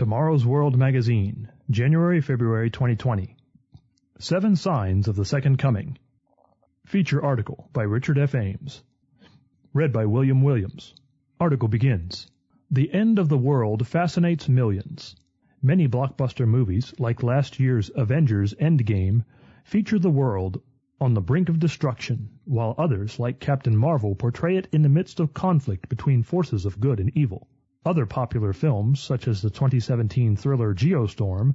Tomorrow's World Magazine, January February 2020. Seven Signs of the Second Coming. Feature article by Richard F. Ames. Read by William Williams. Article begins. The end of the world fascinates millions. Many blockbuster movies, like last year's Avengers Endgame, feature the world on the brink of destruction, while others, like Captain Marvel, portray it in the midst of conflict between forces of good and evil. Other popular films, such as the 2017 thriller Geostorm,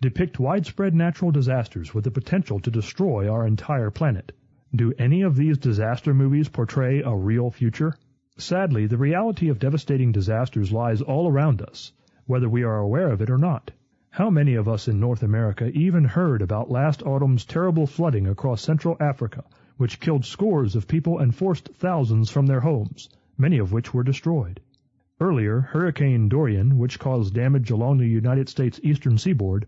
depict widespread natural disasters with the potential to destroy our entire planet. Do any of these disaster movies portray a real future? Sadly, the reality of devastating disasters lies all around us, whether we are aware of it or not. How many of us in North America even heard about last autumn's terrible flooding across Central Africa, which killed scores of people and forced thousands from their homes, many of which were destroyed? Earlier, Hurricane Dorian, which caused damage along the United States eastern seaboard,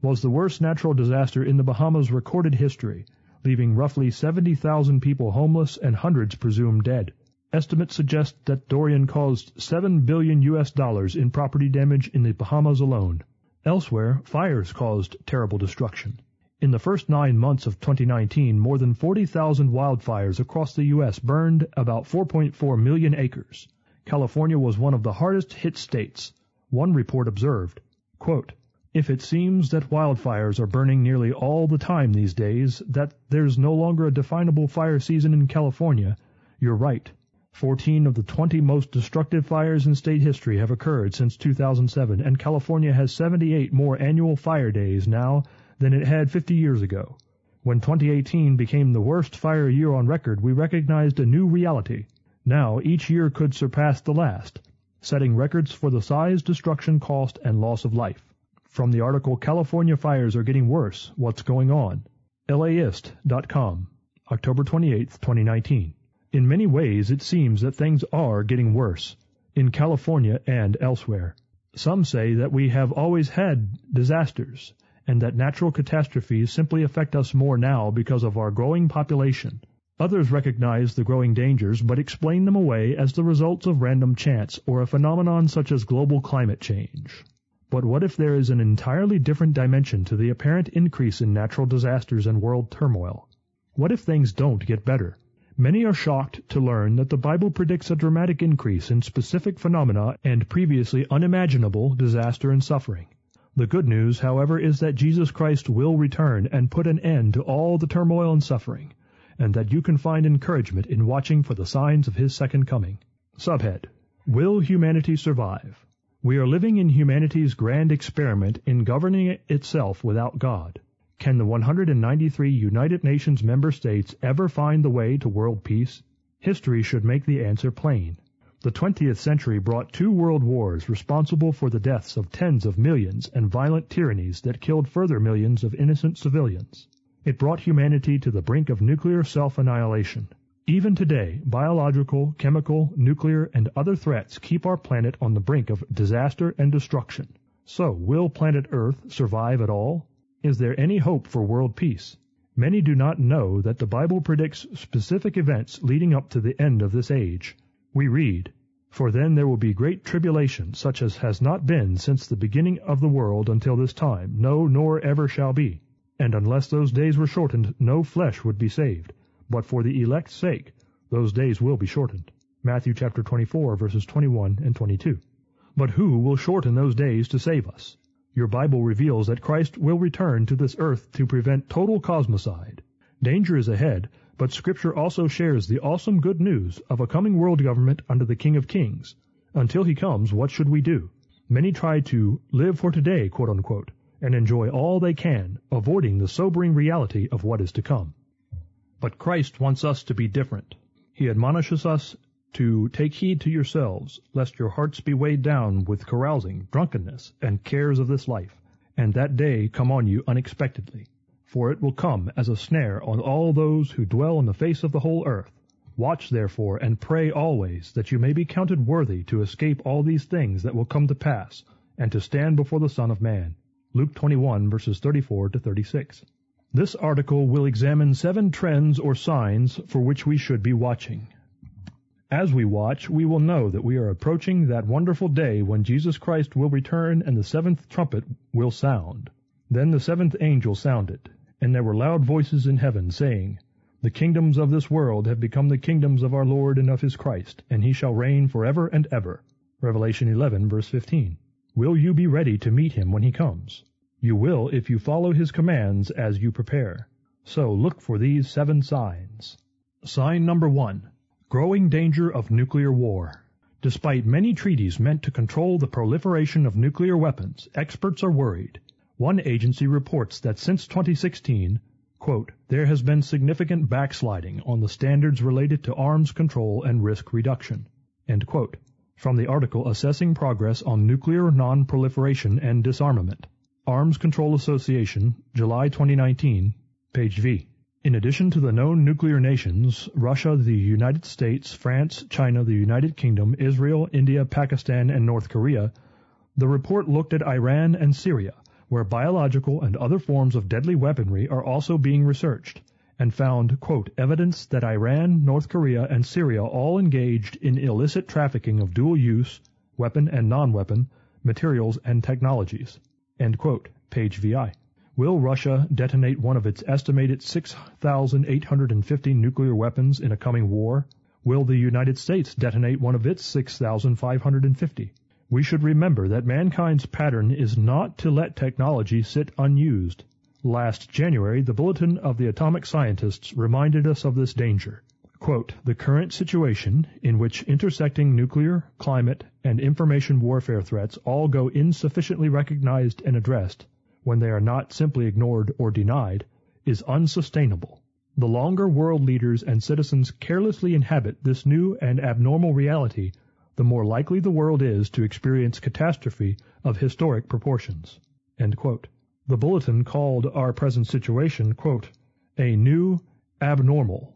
was the worst natural disaster in the Bahamas' recorded history, leaving roughly 70,000 people homeless and hundreds presumed dead. Estimates suggest that Dorian caused 7 billion US dollars in property damage in the Bahamas alone. Elsewhere, fires caused terrible destruction. In the first nine months of 2019, more than 40,000 wildfires across the U.S. burned about 4.4 million acres. California was one of the hardest hit states. One report observed, quote, if it seems that wildfires are burning nearly all the time these days, that there's no longer a definable fire season in California, you're right. 14 of the 20 most destructive fires in state history have occurred since 2007, and California has 78 more annual fire days now than it had 50 years ago. When 2018 became the worst fire year on record, we recognized a new reality. Now each year could surpass the last, setting records for the size, destruction, cost, and loss of life. From the article California Fires Are Getting Worse, What's Going On? LAist.com, October 28, 2019. In many ways it seems that things are getting worse, in California and elsewhere. Some say that we have always had disasters, and that natural catastrophes simply affect us more now because of our growing population. Others recognize the growing dangers but explain them away as the results of random chance or a phenomenon such as global climate change. But what if there is an entirely different dimension to the apparent increase in natural disasters and world turmoil? What if things don't get better? Many are shocked to learn that the Bible predicts a dramatic increase in specific phenomena and previously unimaginable disaster and suffering. The good news, however, is that Jesus Christ will return and put an end to all the turmoil and suffering and that you can find encouragement in watching for the signs of his second coming. Subhead Will humanity survive? We are living in humanity's grand experiment in governing itself without God. Can the 193 United Nations member states ever find the way to world peace? History should make the answer plain. The 20th century brought two world wars responsible for the deaths of tens of millions and violent tyrannies that killed further millions of innocent civilians. It brought humanity to the brink of nuclear self-annihilation. Even today, biological, chemical, nuclear, and other threats keep our planet on the brink of disaster and destruction. So, will planet Earth survive at all? Is there any hope for world peace? Many do not know that the Bible predicts specific events leading up to the end of this age. We read, For then there will be great tribulation, such as has not been since the beginning of the world until this time, no, nor ever shall be. And unless those days were shortened, no flesh would be saved. But for the elect's sake, those days will be shortened. Matthew chapter 24 verses 21 and 22. But who will shorten those days to save us? Your Bible reveals that Christ will return to this earth to prevent total cosmicide. Danger is ahead, but Scripture also shares the awesome good news of a coming world government under the King of Kings. Until he comes, what should we do? Many try to live for today, quote unquote, and enjoy all they can, avoiding the sobering reality of what is to come. But Christ wants us to be different. He admonishes us to take heed to yourselves, lest your hearts be weighed down with carousing, drunkenness, and cares of this life, and that day come on you unexpectedly. For it will come as a snare on all those who dwell on the face of the whole earth. Watch therefore and pray always that you may be counted worthy to escape all these things that will come to pass, and to stand before the Son of Man. Luke 21 verses 34 to 36. This article will examine seven trends or signs for which we should be watching. As we watch, we will know that we are approaching that wonderful day when Jesus Christ will return and the seventh trumpet will sound. Then the seventh angel sounded, and there were loud voices in heaven, saying, The kingdoms of this world have become the kingdoms of our Lord and of his Christ, and he shall reign for ever and ever. Revelation 11 verse 15. Will you be ready to meet him when he comes? You will if you follow his commands as you prepare. So look for these seven signs. Sign number one. Growing danger of nuclear war. Despite many treaties meant to control the proliferation of nuclear weapons, experts are worried. One agency reports that since 2016, quote, there has been significant backsliding on the standards related to arms control and risk reduction. End quote. From the article Assessing Progress on Nuclear Non-Proliferation and Disarmament. Arms Control Association, July 2019, page V. In addition to the known nuclear nations, Russia, the United States, France, China, the United Kingdom, Israel, India, Pakistan, and North Korea, the report looked at Iran and Syria, where biological and other forms of deadly weaponry are also being researched, and found, quote, evidence that Iran, North Korea, and Syria all engaged in illicit trafficking of dual use, weapon and non-weapon, materials and technologies. Page VI. Will Russia detonate one of its estimated 6,850 nuclear weapons in a coming war? Will the United States detonate one of its 6,550? We should remember that mankind's pattern is not to let technology sit unused. Last January, the Bulletin of the Atomic Scientists reminded us of this danger. Quote, the current situation, in which intersecting nuclear, climate, and information warfare threats all go insufficiently recognized and addressed, when they are not simply ignored or denied, is unsustainable. The longer world leaders and citizens carelessly inhabit this new and abnormal reality, the more likely the world is to experience catastrophe of historic proportions. The bulletin called our present situation, a new abnormal,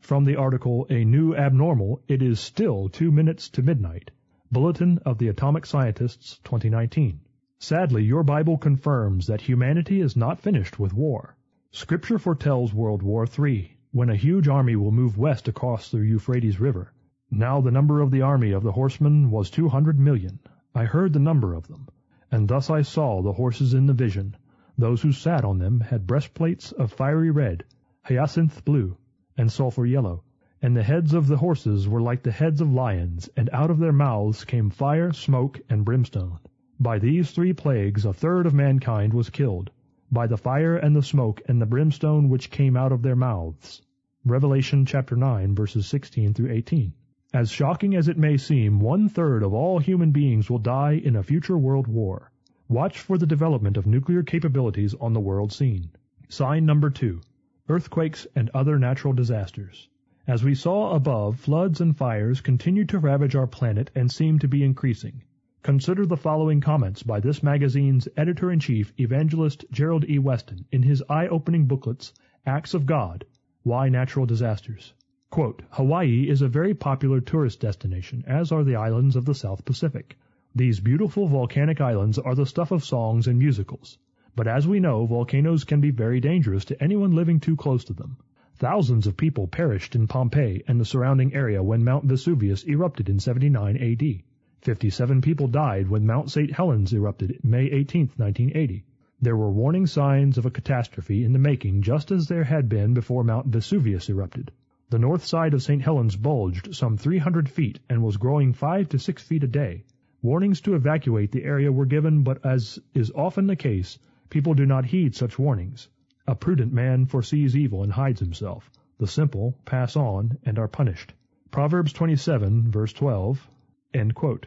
From the article A New Abnormal, it is still two minutes to midnight. Bulletin of the Atomic Scientists, 2019. Sadly, your Bible confirms that humanity is not finished with war. Scripture foretells World War III, when a huge army will move west across the Euphrates River. Now the number of the army of the horsemen was two hundred million. I heard the number of them. And thus I saw the horses in the vision. Those who sat on them had breastplates of fiery red, hyacinth blue, and sulphur yellow. And the heads of the horses were like the heads of lions, and out of their mouths came fire, smoke, and brimstone. By these three plagues a third of mankind was killed, by the fire and the smoke and the brimstone which came out of their mouths. Revelation chapter 9 verses 16 through 18. As shocking as it may seem, one third of all human beings will die in a future world war. Watch for the development of nuclear capabilities on the world scene. Sign number two. Earthquakes and other natural disasters. As we saw above, floods and fires continue to ravage our planet and seem to be increasing. Consider the following comments by this magazine's editor-in-chief, evangelist Gerald E. Weston, in his eye-opening booklets, Acts of God, Why Natural Disasters. Quote, Hawaii is a very popular tourist destination, as are the islands of the South Pacific. These beautiful volcanic islands are the stuff of songs and musicals. But as we know, volcanoes can be very dangerous to anyone living too close to them. Thousands of people perished in Pompeii and the surrounding area when Mount Vesuvius erupted in 79 AD. 57 people died when Mount St. Helens erupted May 18, 1980. There were warning signs of a catastrophe in the making just as there had been before Mount Vesuvius erupted. The north side of St. Helens bulged some 300 feet and was growing 5 to 6 feet a day. Warnings to evacuate the area were given, but as is often the case, people do not heed such warnings. A prudent man foresees evil and hides himself. The simple pass on and are punished. Proverbs 27, verse 12. End quote.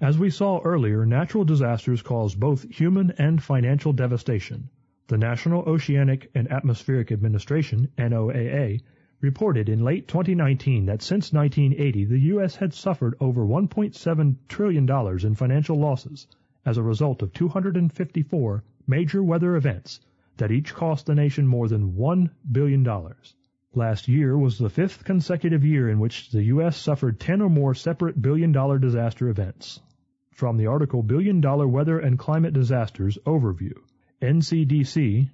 As we saw earlier, natural disasters cause both human and financial devastation. The National Oceanic and Atmospheric Administration, NOAA, reported in late 2019 that since 1980 the U.S. had suffered over $1.7 trillion in financial losses as a result of 254 major weather events that each cost the nation more than $1 billion. Last year was the fifth consecutive year in which the U.S. suffered 10 or more separate billion dollar disaster events. From the article Billion Dollar Weather and Climate Disasters Overview, ncdc.noaa.gov,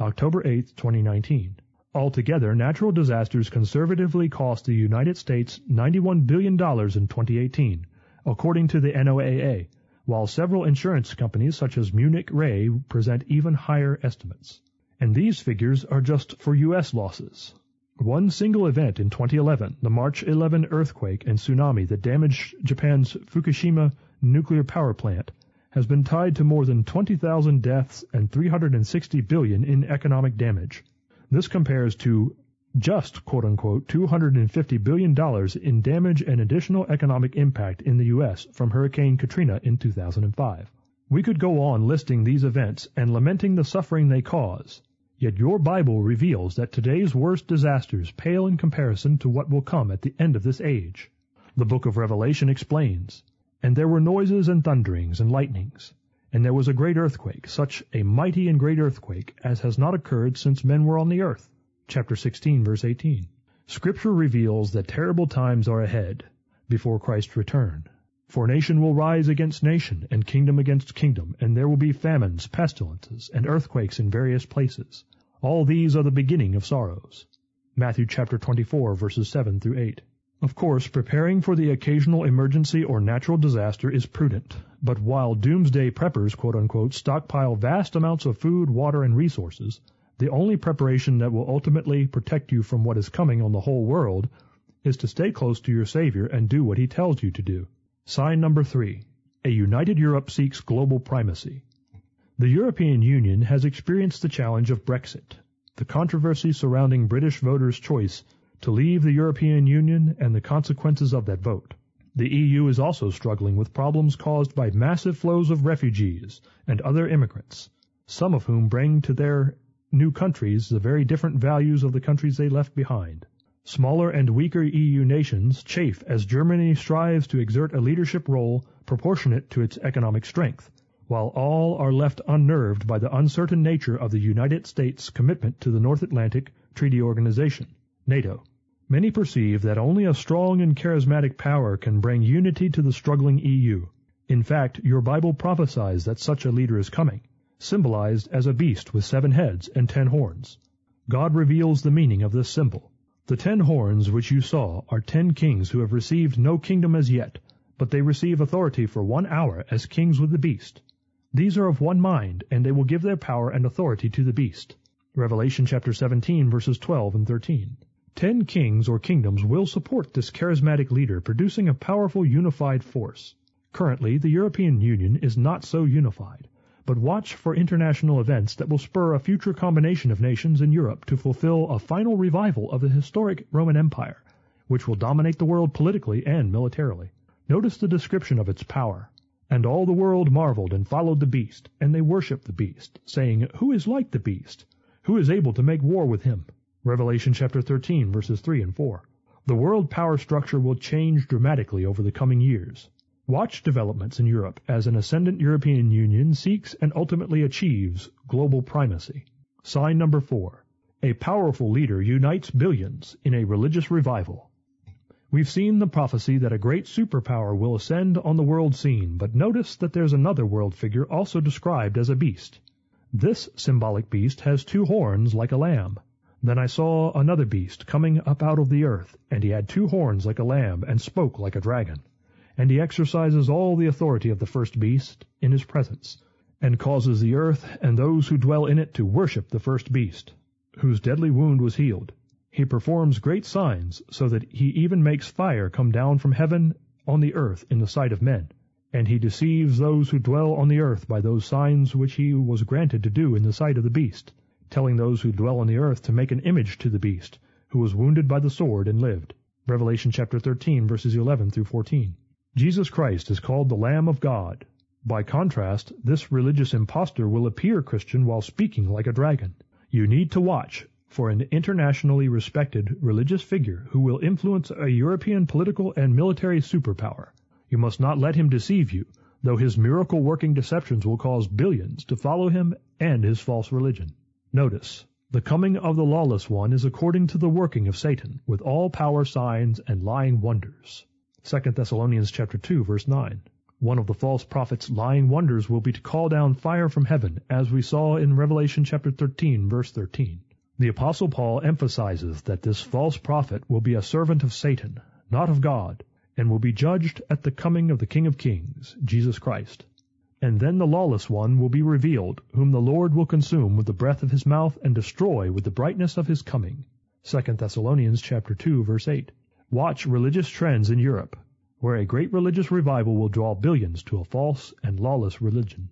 October 8, 2019. Altogether, natural disasters conservatively cost the United States $91 billion in 2018, according to the NOAA, while several insurance companies such as Munich Re present even higher estimates. And these figures are just for U.S. losses. One single event in 2011, the March 11 earthquake and tsunami that damaged Japan's Fukushima nuclear power plant, has been tied to more than 20,000 deaths and 360 billion in economic damage. This compares to just quote unquote $250 billion in damage and additional economic impact in the U.S. from Hurricane Katrina in 2005. We could go on listing these events and lamenting the suffering they cause, yet your Bible reveals that today's worst disasters pale in comparison to what will come at the end of this age. The book of Revelation explains, And there were noises and thunderings and lightnings, and there was a great earthquake, such a mighty and great earthquake as has not occurred since men were on the earth. Chapter 16, verse 18. Scripture reveals that terrible times are ahead, before Christ's return. For nation will rise against nation, and kingdom against kingdom, and there will be famines, pestilences, and earthquakes in various places. All these are the beginning of sorrows. Matthew chapter 24, verses 7 through 8. Of course, preparing for the occasional emergency or natural disaster is prudent, but while doomsday preppers, quote unquote, stockpile vast amounts of food, water, and resources, the only preparation that will ultimately protect you from what is coming on the whole world is to stay close to your Savior and do what He tells you to do. Sign number three. A united Europe seeks global primacy. The European Union has experienced the challenge of Brexit, the controversy surrounding British voters' choice to leave the European Union and the consequences of that vote. The EU is also struggling with problems caused by massive flows of refugees and other immigrants, some of whom bring to their new countries the very different values of the countries they left behind. Smaller and weaker EU nations chafe as Germany strives to exert a leadership role proportionate to its economic strength, while all are left unnerved by the uncertain nature of the United States' commitment to the North Atlantic Treaty Organization, NATO. Many perceive that only a strong and charismatic power can bring unity to the struggling EU. In fact, your Bible prophesies that such a leader is coming, symbolized as a beast with seven heads and ten horns. God reveals the meaning of this symbol. The ten horns which you saw are ten kings who have received no kingdom as yet, but they receive authority for one hour as kings with the beast. These are of one mind, and they will give their power and authority to the beast. Revelation chapter 17 verses 12 and 13. Ten kings or kingdoms will support this charismatic leader, producing a powerful unified force. Currently, the European Union is not so unified, but watch for international events that will spur a future combination of nations in Europe to fulfill a final revival of the historic Roman Empire, which will dominate the world politically and militarily. Notice the description of its power. And all the world marveled and followed the beast, and they worshipped the beast, saying, Who is like the beast? Who is able to make war with him? Revelation chapter 13 verses 3 and 4. The world power structure will change dramatically over the coming years. Watch developments in Europe as an ascendant European Union seeks and ultimately achieves global primacy. Sign number 4. A powerful leader unites billions in a religious revival. We've seen the prophecy that a great superpower will ascend on the world scene, but notice that there's another world figure also described as a beast. This symbolic beast has two horns like a lamb. Then I saw another beast coming up out of the earth, and he had two horns like a lamb, and spoke like a dragon. And he exercises all the authority of the first beast in his presence, and causes the earth and those who dwell in it to worship the first beast, whose deadly wound was healed. He performs great signs, so that he even makes fire come down from heaven on the earth in the sight of men. And he deceives those who dwell on the earth by those signs which he was granted to do in the sight of the beast telling those who dwell on the earth to make an image to the beast, who was wounded by the sword and lived. Revelation chapter 13 verses 11 through 14. Jesus Christ is called the Lamb of God. By contrast, this religious impostor will appear Christian while speaking like a dragon. You need to watch for an internationally respected religious figure who will influence a European political and military superpower. You must not let him deceive you, though his miracle working deceptions will cause billions to follow him and his false religion. Notice, the coming of the lawless one is according to the working of Satan, with all power signs and lying wonders. 2 Thessalonians chapter 2 verse 9. One of the false prophets' lying wonders will be to call down fire from heaven, as we saw in Revelation chapter 13 verse 13. The Apostle Paul emphasizes that this false prophet will be a servant of Satan, not of God, and will be judged at the coming of the King of Kings, Jesus Christ. And then the lawless one will be revealed, whom the Lord will consume with the breath of his mouth and destroy with the brightness of his coming. 2 Thessalonians chapter 2 verse 8. Watch religious trends in Europe, where a great religious revival will draw billions to a false and lawless religion.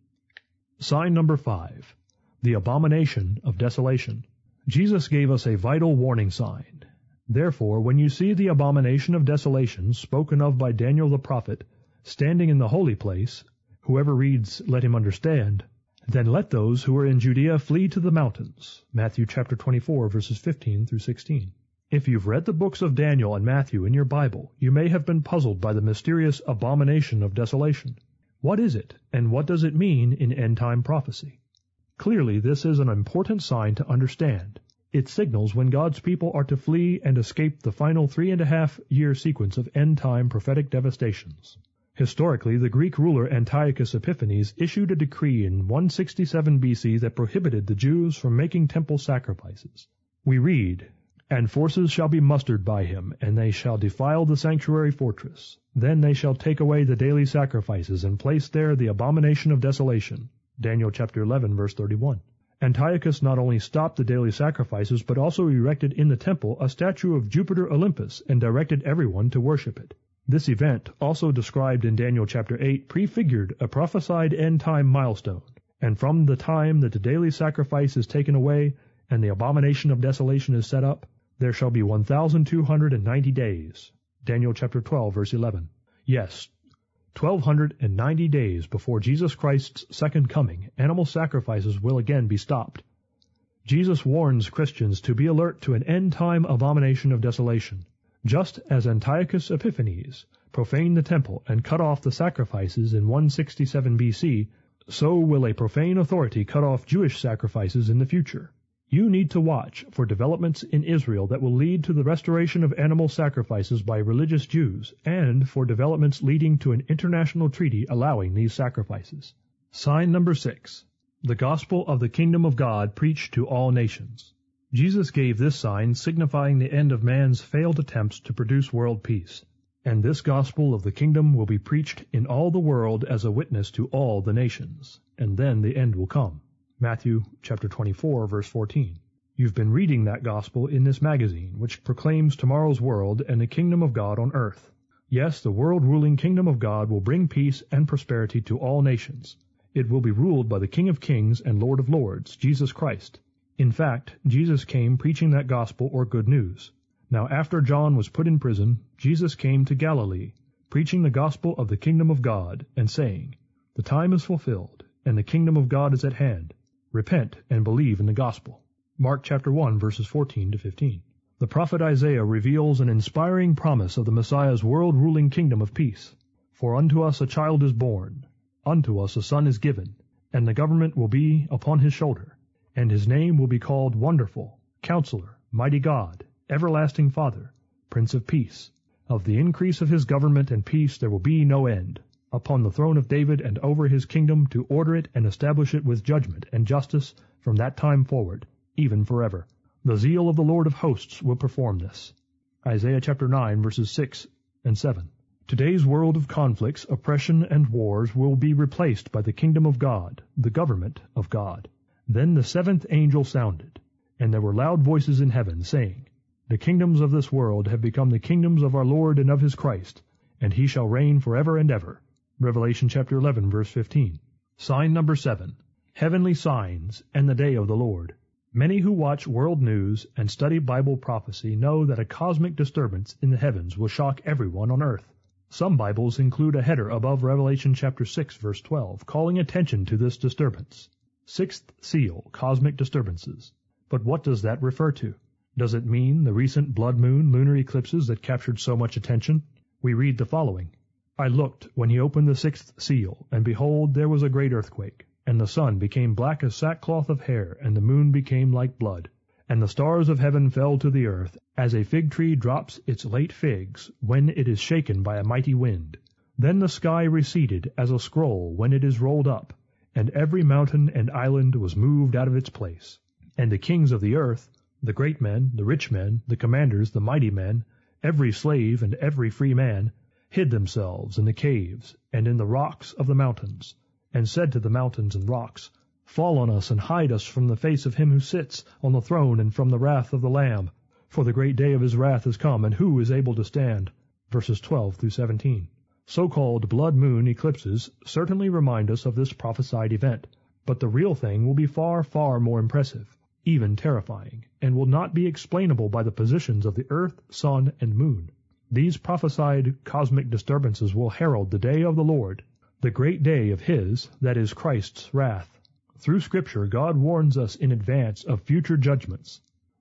Sign number 5. The abomination of desolation. Jesus gave us a vital warning sign. Therefore, when you see the abomination of desolation spoken of by Daniel the prophet, standing in the holy place, whoever reads, let him understand, then let those who are in Judea flee to the mountains. Matthew chapter 24 verses 15 through 16. If you've read the books of Daniel and Matthew in your Bible, you may have been puzzled by the mysterious abomination of desolation. What is it, and what does it mean in end time prophecy? Clearly, this is an important sign to understand. It signals when God's people are to flee and escape the final three and a half year sequence of end time prophetic devastations. Historically, the Greek ruler Antiochus Epiphanes issued a decree in 167 BC that prohibited the Jews from making temple sacrifices. We read, And forces shall be mustered by him, and they shall defile the sanctuary fortress. Then they shall take away the daily sacrifices, and place there the abomination of desolation. Daniel chapter 11 verse 31. Antiochus not only stopped the daily sacrifices, but also erected in the temple a statue of Jupiter Olympus and directed everyone to worship it. This event, also described in Daniel chapter 8, prefigured a prophesied end time milestone. And from the time that the daily sacrifice is taken away and the abomination of desolation is set up, there shall be 1,290 days. Daniel chapter 12 verse 11. Yes, 1290 days before Jesus Christ's second coming, animal sacrifices will again be stopped. Jesus warns Christians to be alert to an end-time abomination of desolation. Just as Antiochus Epiphanes profaned the temple and cut off the sacrifices in 167 BC, so will a profane authority cut off Jewish sacrifices in the future. You need to watch for developments in Israel that will lead to the restoration of animal sacrifices by religious Jews and for developments leading to an international treaty allowing these sacrifices. Sign number six. The gospel of the kingdom of God preached to all nations. Jesus gave this sign signifying the end of man's failed attempts to produce world peace. And this gospel of the kingdom will be preached in all the world as a witness to all the nations. And then the end will come. Matthew chapter 24 verse 14. You've been reading that gospel in this magazine, which proclaims tomorrow's world and the kingdom of God on earth. Yes, the world-ruling kingdom of God will bring peace and prosperity to all nations. It will be ruled by the King of Kings and Lord of Lords, Jesus Christ. In fact, Jesus came preaching that gospel or good news. Now after John was put in prison, Jesus came to Galilee, preaching the gospel of the kingdom of God, and saying, The time is fulfilled, and the kingdom of God is at hand. Repent and believe in the gospel. Mark chapter 1 verses 14 to 15. The prophet Isaiah reveals an inspiring promise of the Messiah's world-ruling kingdom of peace. For unto us a child is born, unto us a son is given, and the government will be upon his shoulder, and his name will be called Wonderful, Counselor, Mighty God, Everlasting Father, Prince of Peace. Of the increase of his government and peace there will be no end upon the throne of David and over his kingdom to order it and establish it with judgment and justice from that time forward, even forever. The zeal of the Lord of hosts will perform this. Isaiah chapter 9 verses 6 and 7. Today's world of conflicts, oppression, and wars will be replaced by the kingdom of God, the government of God. Then the seventh angel sounded, and there were loud voices in heaven, saying, The kingdoms of this world have become the kingdoms of our Lord and of his Christ, and he shall reign for ever and ever. Revelation chapter 11 verse 15. Sign number 7. Heavenly signs and the day of the Lord. Many who watch world news and study Bible prophecy know that a cosmic disturbance in the heavens will shock everyone on earth. Some Bibles include a header above Revelation chapter 6 verse 12 calling attention to this disturbance. Sixth seal, cosmic disturbances. But what does that refer to? Does it mean the recent blood moon lunar eclipses that captured so much attention? We read the following. I looked when he opened the sixth seal, and behold, there was a great earthquake. And the sun became black as sackcloth of hair, and the moon became like blood. And the stars of heaven fell to the earth, as a fig tree drops its late figs when it is shaken by a mighty wind. Then the sky receded as a scroll when it is rolled up, and every mountain and island was moved out of its place. And the kings of the earth, The great men, the rich men, the commanders, the mighty men, every slave and every free man, hid themselves in the caves and in the rocks of the mountains, and said to the mountains and rocks, Fall on us and hide us from the face of him who sits on the throne and from the wrath of the Lamb. For the great day of his wrath is come, and who is able to stand? Verses 12 through 17. So-called blood moon eclipses certainly remind us of this prophesied event, but the real thing will be far, far more impressive, even terrifying, and will not be explainable by the positions of the earth, sun, and moon. These prophesied cosmic disturbances will herald the day of the Lord, the great day of His, that is Christ's, wrath. Through Scripture, God warns us in advance of future judgments.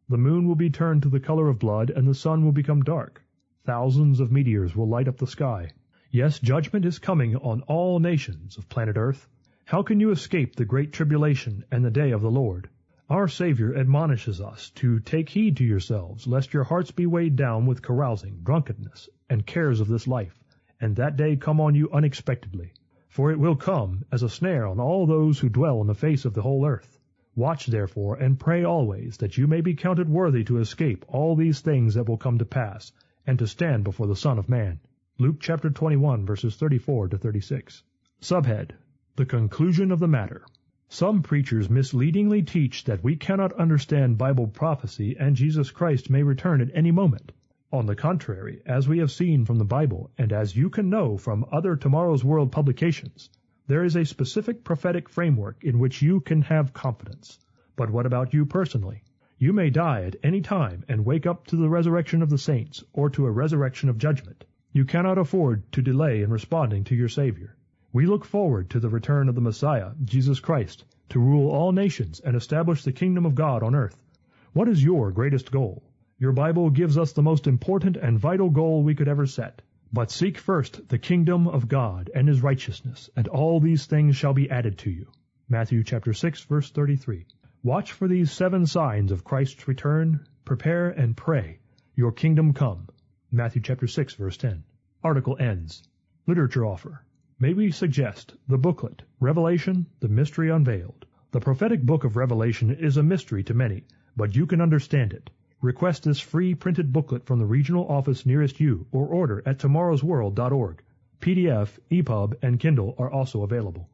The moon will be turned to the color of blood, and the sun will become dark. Thousands of meteors will light up the sky. Yes, judgment is coming on all nations of planet Earth. How can you escape the great tribulation and the day of the Lord? Our Savior admonishes us to take heed to yourselves, lest your hearts be weighed down with carousing, drunkenness, and cares of this life, and that day come on you unexpectedly. For it will come as a snare on all those who dwell on the face of the whole earth. Watch therefore, and pray always, that you may be counted worthy to escape all these things that will come to pass, and to stand before the Son of Man. Luke chapter 21 verses 34 to 36. Subhead. The conclusion of the matter. Some preachers misleadingly teach that we cannot understand Bible prophecy and Jesus Christ may return at any moment. On the contrary, as we have seen from the Bible, and as you can know from other Tomorrow's World publications, there is a specific prophetic framework in which you can have confidence. But what about you personally? You may die at any time and wake up to the resurrection of the saints or to a resurrection of judgment. You cannot afford to delay in responding to your Savior. We look forward to the return of the Messiah, Jesus Christ, to rule all nations and establish the kingdom of God on earth. What is your greatest goal? Your Bible gives us the most important and vital goal we could ever set. But seek first the kingdom of God and his righteousness, and all these things shall be added to you. Matthew chapter 6 verse 33. Watch for these seven signs of Christ's return, prepare and pray. Your kingdom come. Matthew chapter 6 verse 10. Article ends. Literature offer. May we suggest the booklet, Revelation, the Mystery Unveiled. The prophetic book of Revelation is a mystery to many, but you can understand it. Request this free printed booklet from the regional office nearest you or order at tomorrowsworld.org. PDF, EPUB, and Kindle are also available.